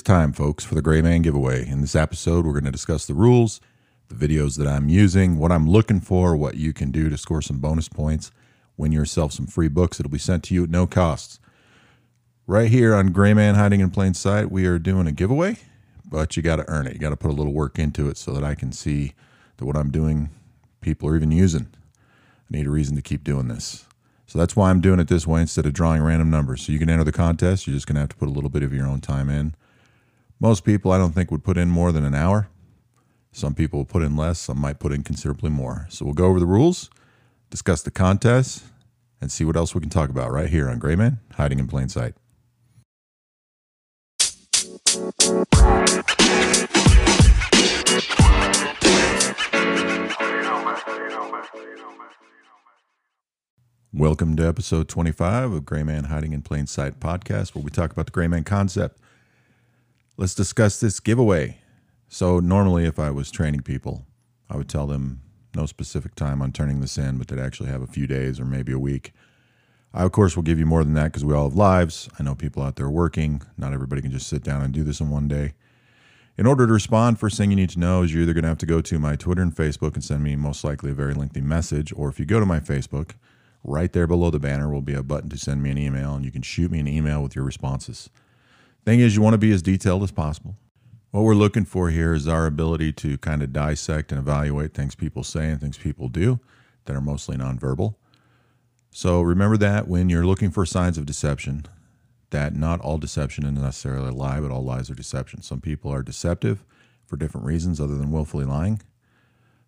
Is time, folks, for the Gray Man giveaway. In this episode, we're going to discuss the rules, the videos that I'm using, what I'm looking for, what you can do to score some bonus points, win yourself some free books. It'll be sent to you at no cost. Right here on Gray Man Hiding in Plain Sight, we are doing a giveaway, but you got to earn it. You got to put a little work into it so that I can see that what I'm doing, people are even using. I need a reason to keep doing this. So that's why I'm doing it this way instead of drawing random numbers. So you can enter the contest. You're just going to have to put a little bit of your own time in. Most people, I don't think, would put in more than an hour. Some people will put in less, some might put in considerably more. So we'll go over the rules, discuss the contest, and see what else we can talk about right here on Gray Man Hiding in Plain Sight. Welcome to episode 25 of Gray Man Hiding in Plain Sight podcast, where we talk about the Gray Man concept let's discuss this giveaway. So, normally, if I was training people, I would tell them no specific time on turning this in, but they'd actually have a few days or maybe a week. I, of course, will give you more than that because we all have lives. I know people out there working. Not everybody can just sit down and do this in one day. In order to respond, first thing you need to know is you're either going to have to go to my Twitter and Facebook and send me most likely a very lengthy message, or if you go to my Facebook, right there below the banner will be a button to send me an email, and you can shoot me an email with your responses. Thing is, you want to be as detailed as possible. What we're looking for here is our ability to kind of dissect and evaluate things people say and things people do that are mostly nonverbal. So remember that when you're looking for signs of deception, that not all deception is necessarily a lie, but all lies are deception. Some people are deceptive for different reasons other than willfully lying.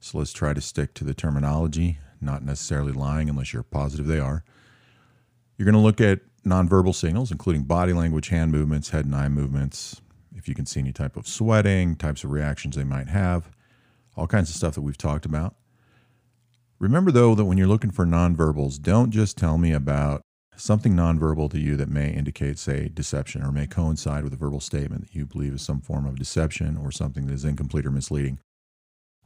So let's try to stick to the terminology, not necessarily lying unless you're positive they are. You're going to look at nonverbal signals, including body language, hand movements, head and eye movements, if you can see any type of sweating, types of reactions they might have, all kinds of stuff that we've talked about. Remember, though, that when you're looking for nonverbals, don't just tell me about something nonverbal to you that may indicate, say, deception or may coincide with a verbal statement that you believe is some form of deception or something that is incomplete or misleading.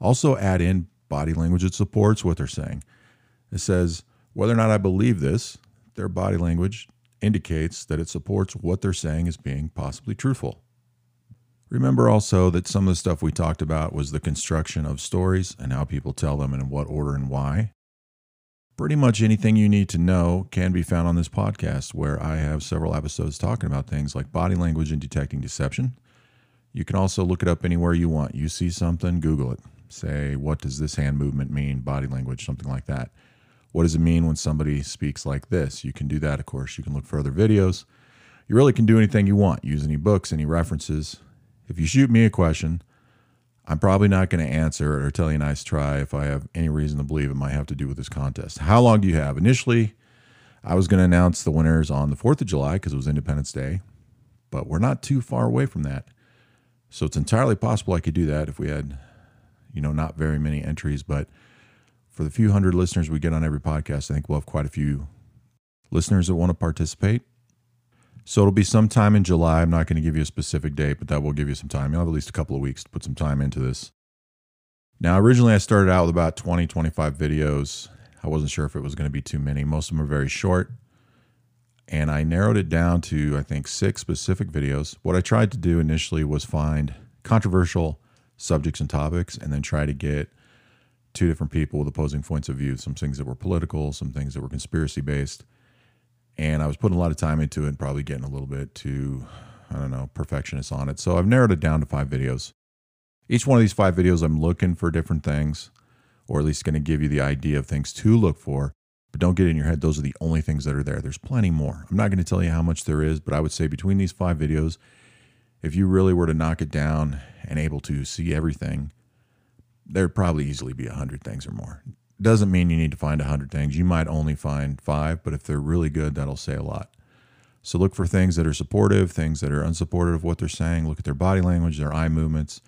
Also, add in body language that supports what they're saying. It says, whether or not I believe this, their body language indicates that it supports what they're saying as being possibly truthful. Remember also that some of the stuff we talked about was the construction of stories and how people tell them and in what order and why. Pretty much anything you need to know can be found on this podcast, where I have several episodes talking about things like body language and detecting deception. You can also look it up anywhere you want. You see something, Google it. Say, what does this hand movement mean? Body language, something like that. What does it mean when somebody speaks like this? You can do that, of course. You can look for other videos. You really can do anything you want. Use any books, any references. If you shoot me a question, I'm probably not going to answer it or tell you nice try if I have any reason to believe it might have to do with this contest. How long do you have? Initially, I was going to announce the winners on the 4th of July because it was Independence Day, but we're not too far away from that. So it's entirely possible I could do that if we had, you know, not very many entries, but for the few hundred listeners we get on every podcast, I think we'll have quite a few listeners that want to participate. So it'll be sometime in July. I'm not going to give you a specific date, but that will give you some time. You'll have at least a couple of weeks to put some time into this. Now, originally I started out with about 20, 25 videos. I wasn't sure if it was going to be too many. Most of them are very short. And I narrowed it down to, I think, six specific videos. What I tried to do initially was find controversial subjects and topics and then try to get two different people with opposing points of view, some things that were political, some things that were conspiracy based. And I was putting a lot of time into it and probably getting a little bit too, I don't know, perfectionist on it. So I've narrowed it down to five videos. Each one of these five videos, I'm looking for different things, or at least going to give you the idea of things to look for. But don't get in your head, those are the only things that are there. There's plenty more. I'm not going to tell you how much there is, but I would say between these five videos, if you really were to knock it down and able to see everything, there'd probably easily be a hundred things or more. Doesn't mean you need to find a hundred things. You might only find five, but if they're really good, that'll say a lot. So look for things that are supportive, things that are unsupportive of what they're saying. Look at their body language, their eye movements,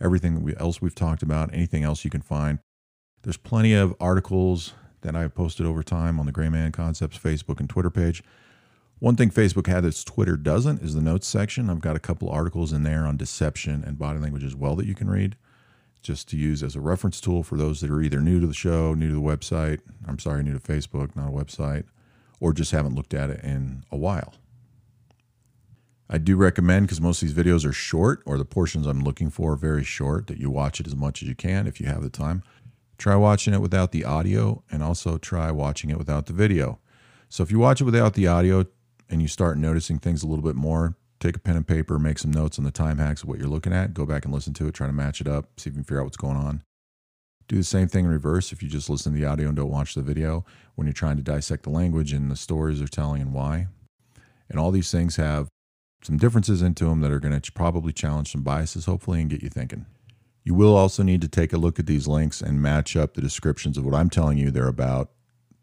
everything else we've talked about, anything else you can find. There's plenty of articles that I've posted over time on the Gray Man Concepts Facebook and Twitter page. One thing Facebook had that Twitter doesn't is the notes section. I've got a couple articles in there on deception and body language as well that you can read just to use as a reference tool for those that are either new to the show, new to the website. I'm sorry, new to Facebook, not a website, or just haven't looked at it in a while. I do recommend because most of these videos are short, or the portions I'm looking for are very short, that you watch it as much as you can if you have the time. Try watching it without the audio, and also try watching it without the video. So if you watch it without the audio and you start noticing things a little bit more, take a pen and paper, make some notes on the time hacks of what you're looking at, go back and listen to it, try to match it up, see if you can figure out what's going on. Do the same thing in reverse if you just listen to the audio and don't watch the video when you're trying to dissect the language and the stories they're telling and why. And all these things have some differences into them that are going to probably challenge some biases, hopefully, and get you thinking. You will also need to take a look at these links and match up the descriptions of what I'm telling you they're about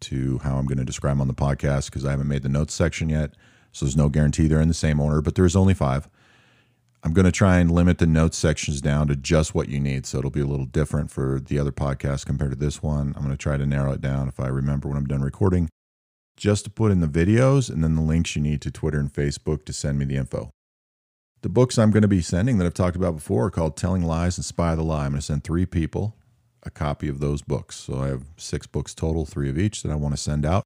to how I'm going to describe them on the podcast because I haven't made the notes section yet. So there's no guarantee they're in the same order, but there's only five. I'm going to try and limit the notes sections down to just what you need. So it'll be a little different for the other podcast compared to this one. I'm going to try to narrow it down if I remember when I'm done recording just to put in the videos and then the links you need to Twitter and Facebook to send me the info. The books I'm going to be sending that I've talked about before are called Telling Lies and Spy the Lie. I'm going to send three people a copy of those books. So I have six books total, three of each that I want to send out.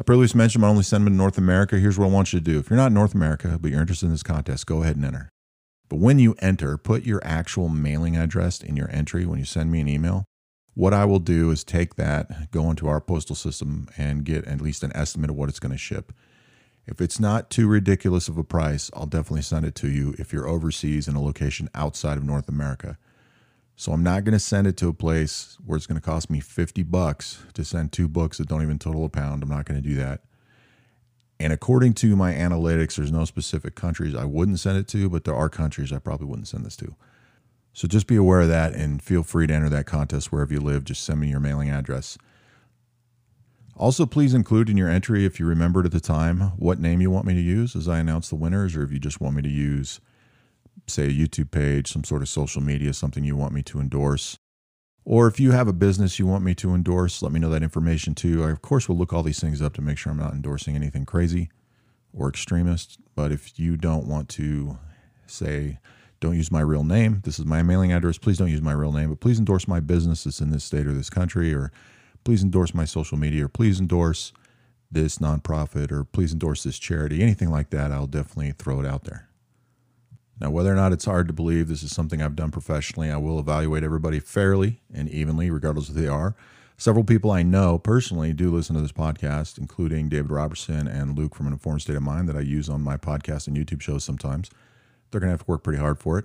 I previously mentioned I only send them to North America. Here's what I want you to do. If you're not in North America, but you're interested in this contest, go ahead and enter. But when you enter, put your actual mailing address in your entry when you send me an email. What I will do is take that, go into our postal system, and get at least an estimate of what it's going to ship. If it's not too ridiculous of a price, I'll definitely send it to you if you're overseas in a location outside of North America. So I'm not going to send it to a place where it's going to cost me 50 bucks to send two books that don't even total a pound. I'm not going to do that. And according to my analytics, there's no specific countries I wouldn't send it to, but there are countries I probably wouldn't send this to. So just be aware of that and feel free to enter that contest wherever you live. Just send me your mailing address. Also, please include in your entry, if you remembered at the time, what name you want me to use as I announce the winners, or if you just want me to use, say, a YouTube page, some sort of social media, something you want me to endorse. Or if you have a business you want me to endorse, let me know that information too. I, of course, will look all these things up to make sure I'm not endorsing anything crazy or extremist. But if you don't want to say, don't use my real name. This is my mailing address. Please don't use my real name, but please endorse my business that's in this state or this country, or please endorse my social media, or please endorse this nonprofit, or please endorse this charity. Anything like that, I'll definitely throw it out there. Now, whether or not it's hard to believe this is something I've done professionally, I will evaluate everybody fairly and evenly, regardless of who they are. Several people I know personally do listen to this podcast, including David Robertson and Luke from An Informed State of Mind that I use on my podcast and YouTube shows sometimes they're going to have to work pretty hard for it.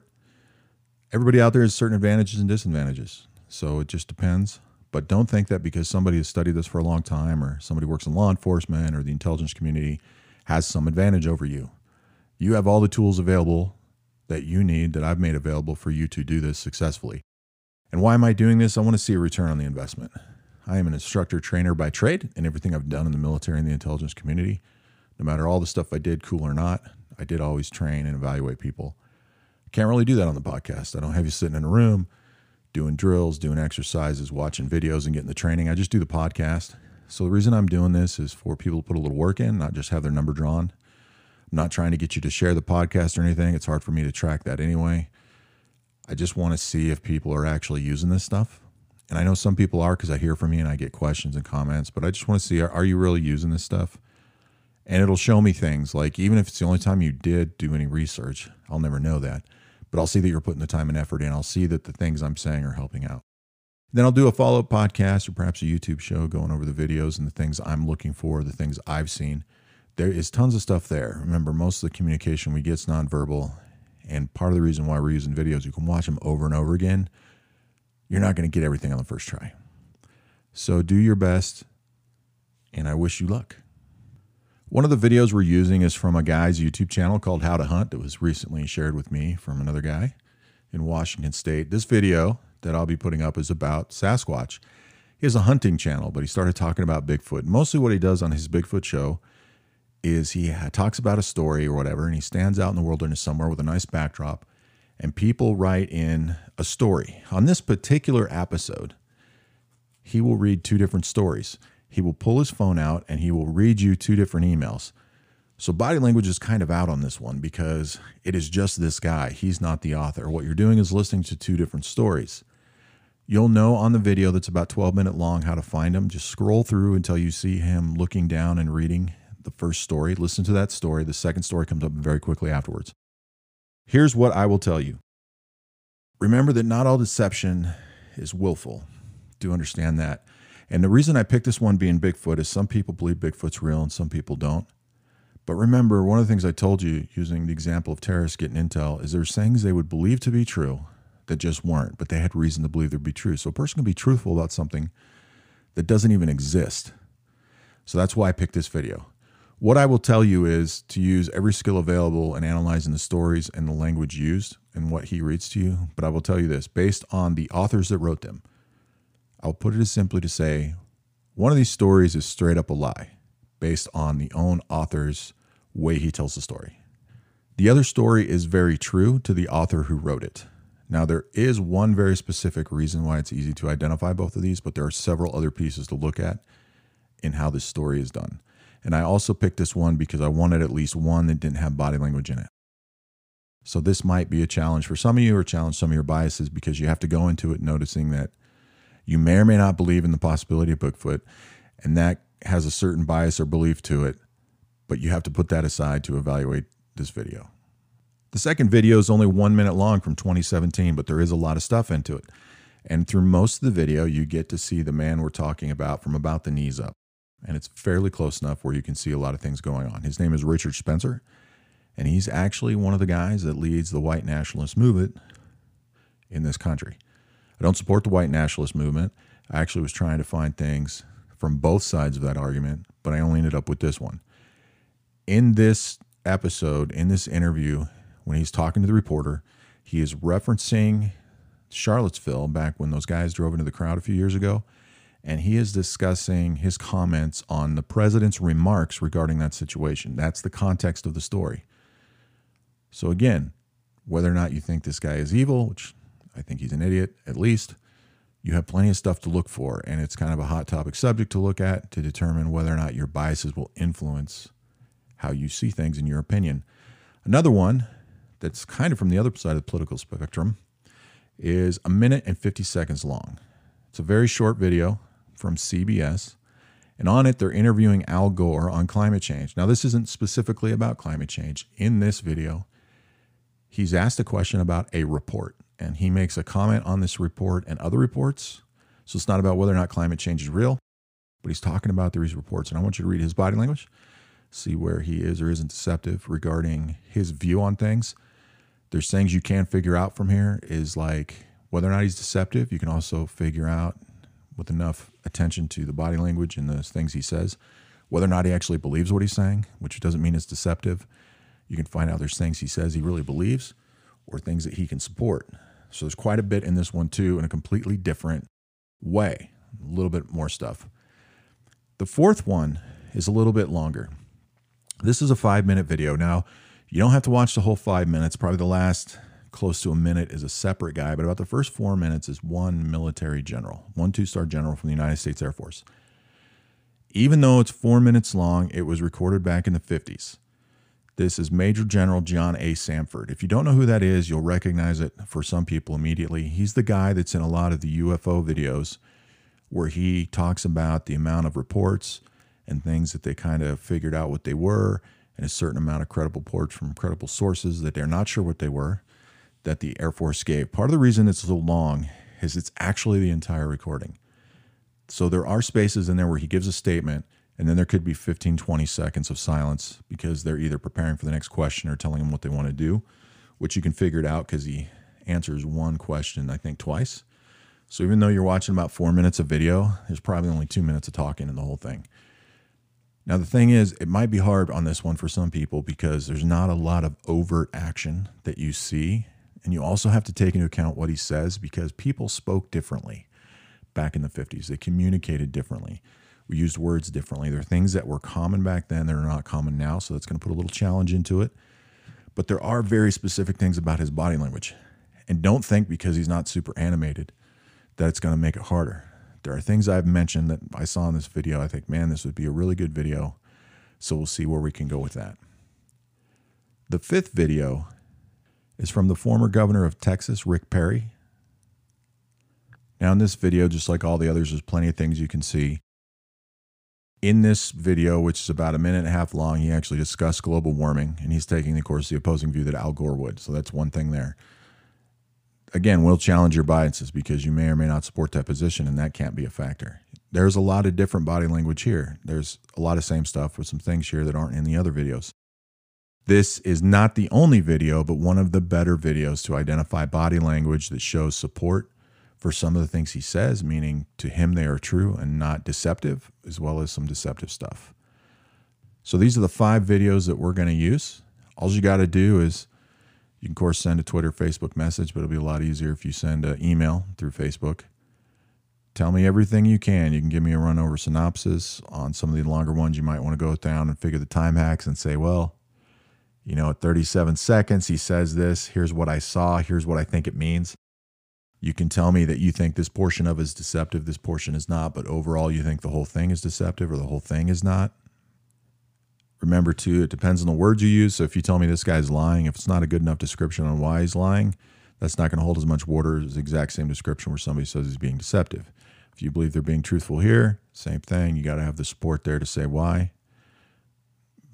Everybody out there has certain advantages and disadvantages. So it just depends. But don't think that because somebody has studied this for a long time or somebody works in law enforcement or the intelligence community has some advantage over you. You have all the tools available that you need that I've made available for you to do this successfully. And why am I doing this? I want to see a return on the investment. I am an instructor trainer by trade, and everything I've done in the military and the intelligence community, no matter all the stuff I did, cool or not, I did always train and evaluate people. I Can't really do that on the podcast. I don't have you sitting in a room doing drills, doing exercises, watching videos, and getting the training. I just do the podcast. So the reason I'm doing this is for people to put a little work in, not just have their number drawn. I'm not trying to get you to share the podcast or anything. It's hard for me to track that anyway. I just want to see if people are actually using this stuff. And I know some people are because I hear from you and I get questions and comments, but I just want to see are, are you really using this stuff? and it'll show me things like even if it's the only time you did do any research, I'll never know that. But I'll see that you're putting the time and effort in. I'll see that the things I'm saying are helping out. Then I'll do a follow up podcast or perhaps a YouTube show going over the videos and the things I'm looking for, the things I've seen. There is tons of stuff there. Remember, most of the communication we get is nonverbal. And part of the reason why we're using videos, you can watch them over and over again. You're not going to get everything on the first try. So do your best, and I wish you luck. One of the videos we're using is from a guy's YouTube channel called How to Hunt that was recently shared with me from another guy in Washington State. This video that I'll be putting up is about Sasquatch. He has a hunting channel, but he started talking about Bigfoot. Mostly what he does on his Bigfoot show is he talks about a story or whatever, and he stands out in the wilderness somewhere with a nice backdrop, and people write in a story. On this particular episode, he will read two different stories he will pull his phone out and he will read you two different emails. So body language is kind of out on this one because it is just this guy. He's not the author. What you're doing is listening to two different stories. You'll know on the video that's about 12 minute long how to find him. Just scroll through until you see him looking down and reading the first story, listen to that story. The second story comes up very quickly afterwards. Here's what I will tell you remember that not all deception is willful. Do understand that. And the reason I picked this one being Bigfoot is some people believe Bigfoot's real and some people don't. But remember, one of the things I told you using the example of terrorists getting intel is there's things they would believe to be true that just weren't, but they had reason to believe they'd be true. So a person can be truthful about something that doesn't even exist. So that's why I picked this video. What I will tell you is to use every skill available in analyzing the stories and the language used and what he reads to you. But I will tell you this based on the authors that wrote them, I'll put it as simply to say one of these stories is straight up a lie based on the own author's way he tells the story. The other story is very true to the author who wrote it. Now, there is one very specific reason why it's easy to identify both of these, but there are several other pieces to look at in how this story is done. And I also picked this one because I wanted at least one that didn't have body language in it. So this might be a challenge for some of you or challenge some of your biases because you have to go into it noticing that you may or may not believe in the possibility of Bigfoot, and that has a certain bias or belief to it, but you have to put that aside to evaluate this video. The second video is only one minute long from 2017, but there is a lot of stuff into it. And through most of the video, you get to see the man we're talking about from about the knees up and it's fairly close enough where you can see a lot of things going on. His name is Richard Spencer, and he's actually one of the guys that leads the white nationalist movement in this country. I don't support the white nationalist movement. I actually was trying to find things from both sides of that argument, but I only ended up with this one. In this episode, in this interview, when he's talking to the reporter, he is referencing Charlottesville back when those guys drove into the crowd a few years ago and he is discussing his comments on the president's remarks regarding that situation. That's the context of the story. So, again, whether or not you think this guy is evil, which I think he's an idiot at least, you have plenty of stuff to look for. And it's kind of a hot topic subject to look at to determine whether or not your biases will influence how you see things in your opinion. Another one that's kind of from the other side of the political spectrum is a minute and 50 seconds long. It's a very short video from CBS. And on it, they're interviewing Al Gore on climate change. Now, this isn't specifically about climate change. In this video, he's asked a question about a report, and he makes a comment on this report and other reports. So it's not about whether or not climate change is real, but he's talking about these reports. And I want you to read his body language, see where he is or isn't deceptive regarding his view on things. There's things you can figure out from here is like whether or not he's deceptive. You can also figure out with enough attention to the body language and the things he says, whether or not he actually believes what he's saying, which doesn't mean it's deceptive. You can find out there's things he says he really believes or things that he can support. So there's quite a bit in this one too, in a completely different way. A little bit more stuff. The fourth one is a little bit longer. This is a five minute video. Now, you don't have to watch the whole five minutes. Probably the last close to a minute is a separate guy, but about the first four minutes is one military general, one two star general from the United States Air Force. Even though it's four minutes long, it was recorded back in the 50s. This is Major General John A. Samford. If you don't know who that is, you'll recognize it for some people immediately. He's the guy that's in a lot of the UFO videos where he talks about the amount of reports and things that they kind of figured out what they were and a certain amount of credible reports from credible sources that they're not sure what they were that the Air Force gave. Part of the reason it's so long is it's actually the entire recording. So there are spaces in there where he gives a statement, and then there could be 15, 20 seconds of silence because they're either preparing for the next question or telling him what they want to do, which you can figure it out because he answers one question, I think, twice. So even though you're watching about four minutes of video, there's probably only two minutes of talking in the whole thing. Now, the thing is, it might be hard on this one for some people because there's not a lot of overt action that you see and you also have to take into account what he says because people spoke differently back in the 50s. They communicated differently. We used words differently. There are things that were common back then that are not common now. So that's going to put a little challenge into it. But there are very specific things about his body language. And don't think because he's not super animated that it's going to make it harder. There are things I've mentioned that I saw in this video. I think, man, this would be a really good video. So we'll see where we can go with that. The fifth video is from the former governor of Texas, Rick Perry. Now, in this video, just like all the others, there's plenty of things you can see. In this video, which is about a minute and a half long, he actually discussed global warming, and he's taking, of course, the opposing view that Al Gore would. So that's one thing there. Again, we'll challenge your biases because you may or may not support that position, and that can't be a factor. There's a lot of different body language here. There's a lot of same stuff with some things here that aren't in the other videos. This is not the only video, but one of the better videos to identify body language that shows support for some of the things he says, meaning to him they are true and not deceptive, as well as some deceptive stuff. So these are the five videos that we're going to use. All you got to do is you can, of course, send a Twitter, Facebook message, but it'll be a lot easier if you send an email through Facebook. Tell me everything you can. You can give me a run over synopsis on some of the longer ones. You might want to go down and figure the time hacks and say, well, you know, at 37 seconds, he says this. Here's what I saw. Here's what I think it means. You can tell me that you think this portion of is deceptive, this portion is not, but overall you think the whole thing is deceptive or the whole thing is not. Remember, too, it depends on the words you use. So if you tell me this guy's lying, if it's not a good enough description on why he's lying, that's not going to hold as much water as the exact same description where somebody says he's being deceptive. If you believe they're being truthful here, same thing. You got to have the support there to say why.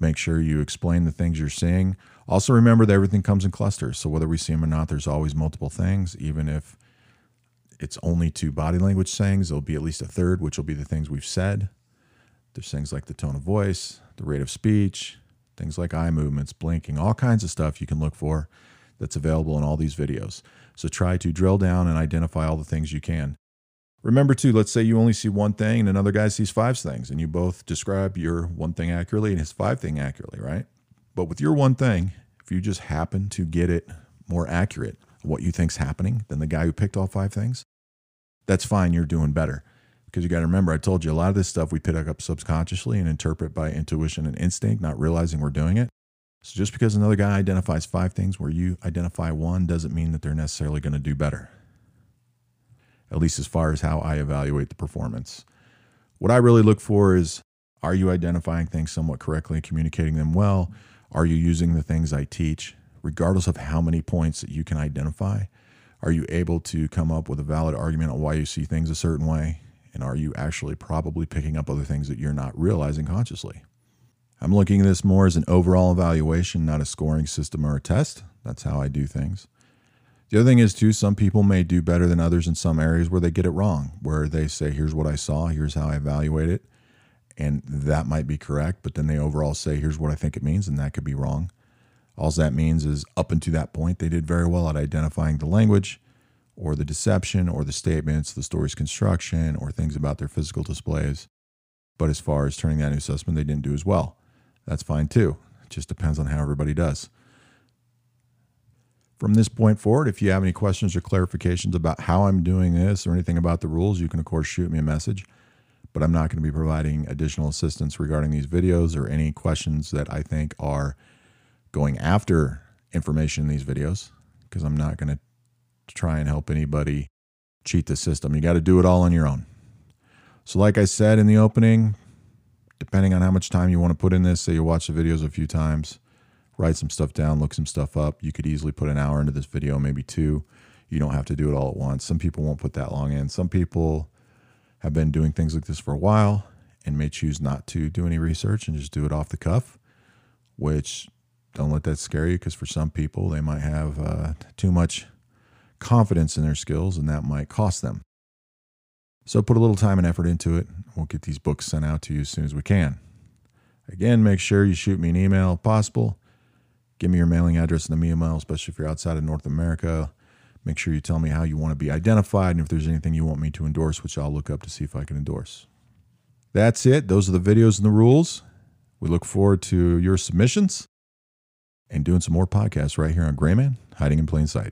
Make sure you explain the things you're seeing. Also, remember that everything comes in clusters. So, whether we see them or not, there's always multiple things. Even if it's only two body language sayings, there'll be at least a third, which will be the things we've said. There's things like the tone of voice, the rate of speech, things like eye movements, blinking, all kinds of stuff you can look for that's available in all these videos. So, try to drill down and identify all the things you can. Remember, too, let's say you only see one thing and another guy sees five things, and you both describe your one thing accurately and his five thing accurately, right? But with your one thing, if you just happen to get it more accurate, what you think's happening than the guy who picked all five things, that's fine. You're doing better. Because you got to remember, I told you a lot of this stuff we pick up subconsciously and interpret by intuition and instinct, not realizing we're doing it. So just because another guy identifies five things where you identify one doesn't mean that they're necessarily going to do better at least as far as how I evaluate the performance. What I really look for is are you identifying things somewhat correctly, and communicating them well? Are you using the things I teach, regardless of how many points that you can identify? Are you able to come up with a valid argument on why you see things a certain way? And are you actually probably picking up other things that you're not realizing consciously? I'm looking at this more as an overall evaluation, not a scoring system or a test. That's how I do things. The other thing is, too, some people may do better than others in some areas where they get it wrong, where they say, here's what I saw, here's how I evaluate it. And that might be correct, but then they overall say, here's what I think it means, and that could be wrong. All that means is, up until that point, they did very well at identifying the language or the deception or the statements, the story's construction, or things about their physical displays. But as far as turning that into assessment, they didn't do as well. That's fine too. It just depends on how everybody does. From this point forward, if you have any questions or clarifications about how I'm doing this or anything about the rules, you can, of course, shoot me a message. But I'm not going to be providing additional assistance regarding these videos or any questions that I think are going after information in these videos because I'm not going to try and help anybody cheat the system. You got to do it all on your own. So, like I said in the opening, depending on how much time you want to put in this, say you watch the videos a few times, write some stuff down, look some stuff up. You could easily put an hour into this video, maybe two. You don't have to do it all at once. Some people won't put that long in. Some people have been doing things like this for a while and may choose not to do any research and just do it off the cuff, which don't let that scare you because for some people, they might have uh, too much confidence in their skills and that might cost them. So put a little time and effort into it. We'll get these books sent out to you as soon as we can. Again, make sure you shoot me an email if possible. Give me your mailing address in the email, especially if you're outside of North America. Make sure you tell me how you want to be identified and if there's anything you want me to endorse, which I'll look up to see if I can endorse. That's it. Those are the videos and the rules. We look forward to your submissions and doing some more podcasts right here on Gray Man Hiding in Plain Sight.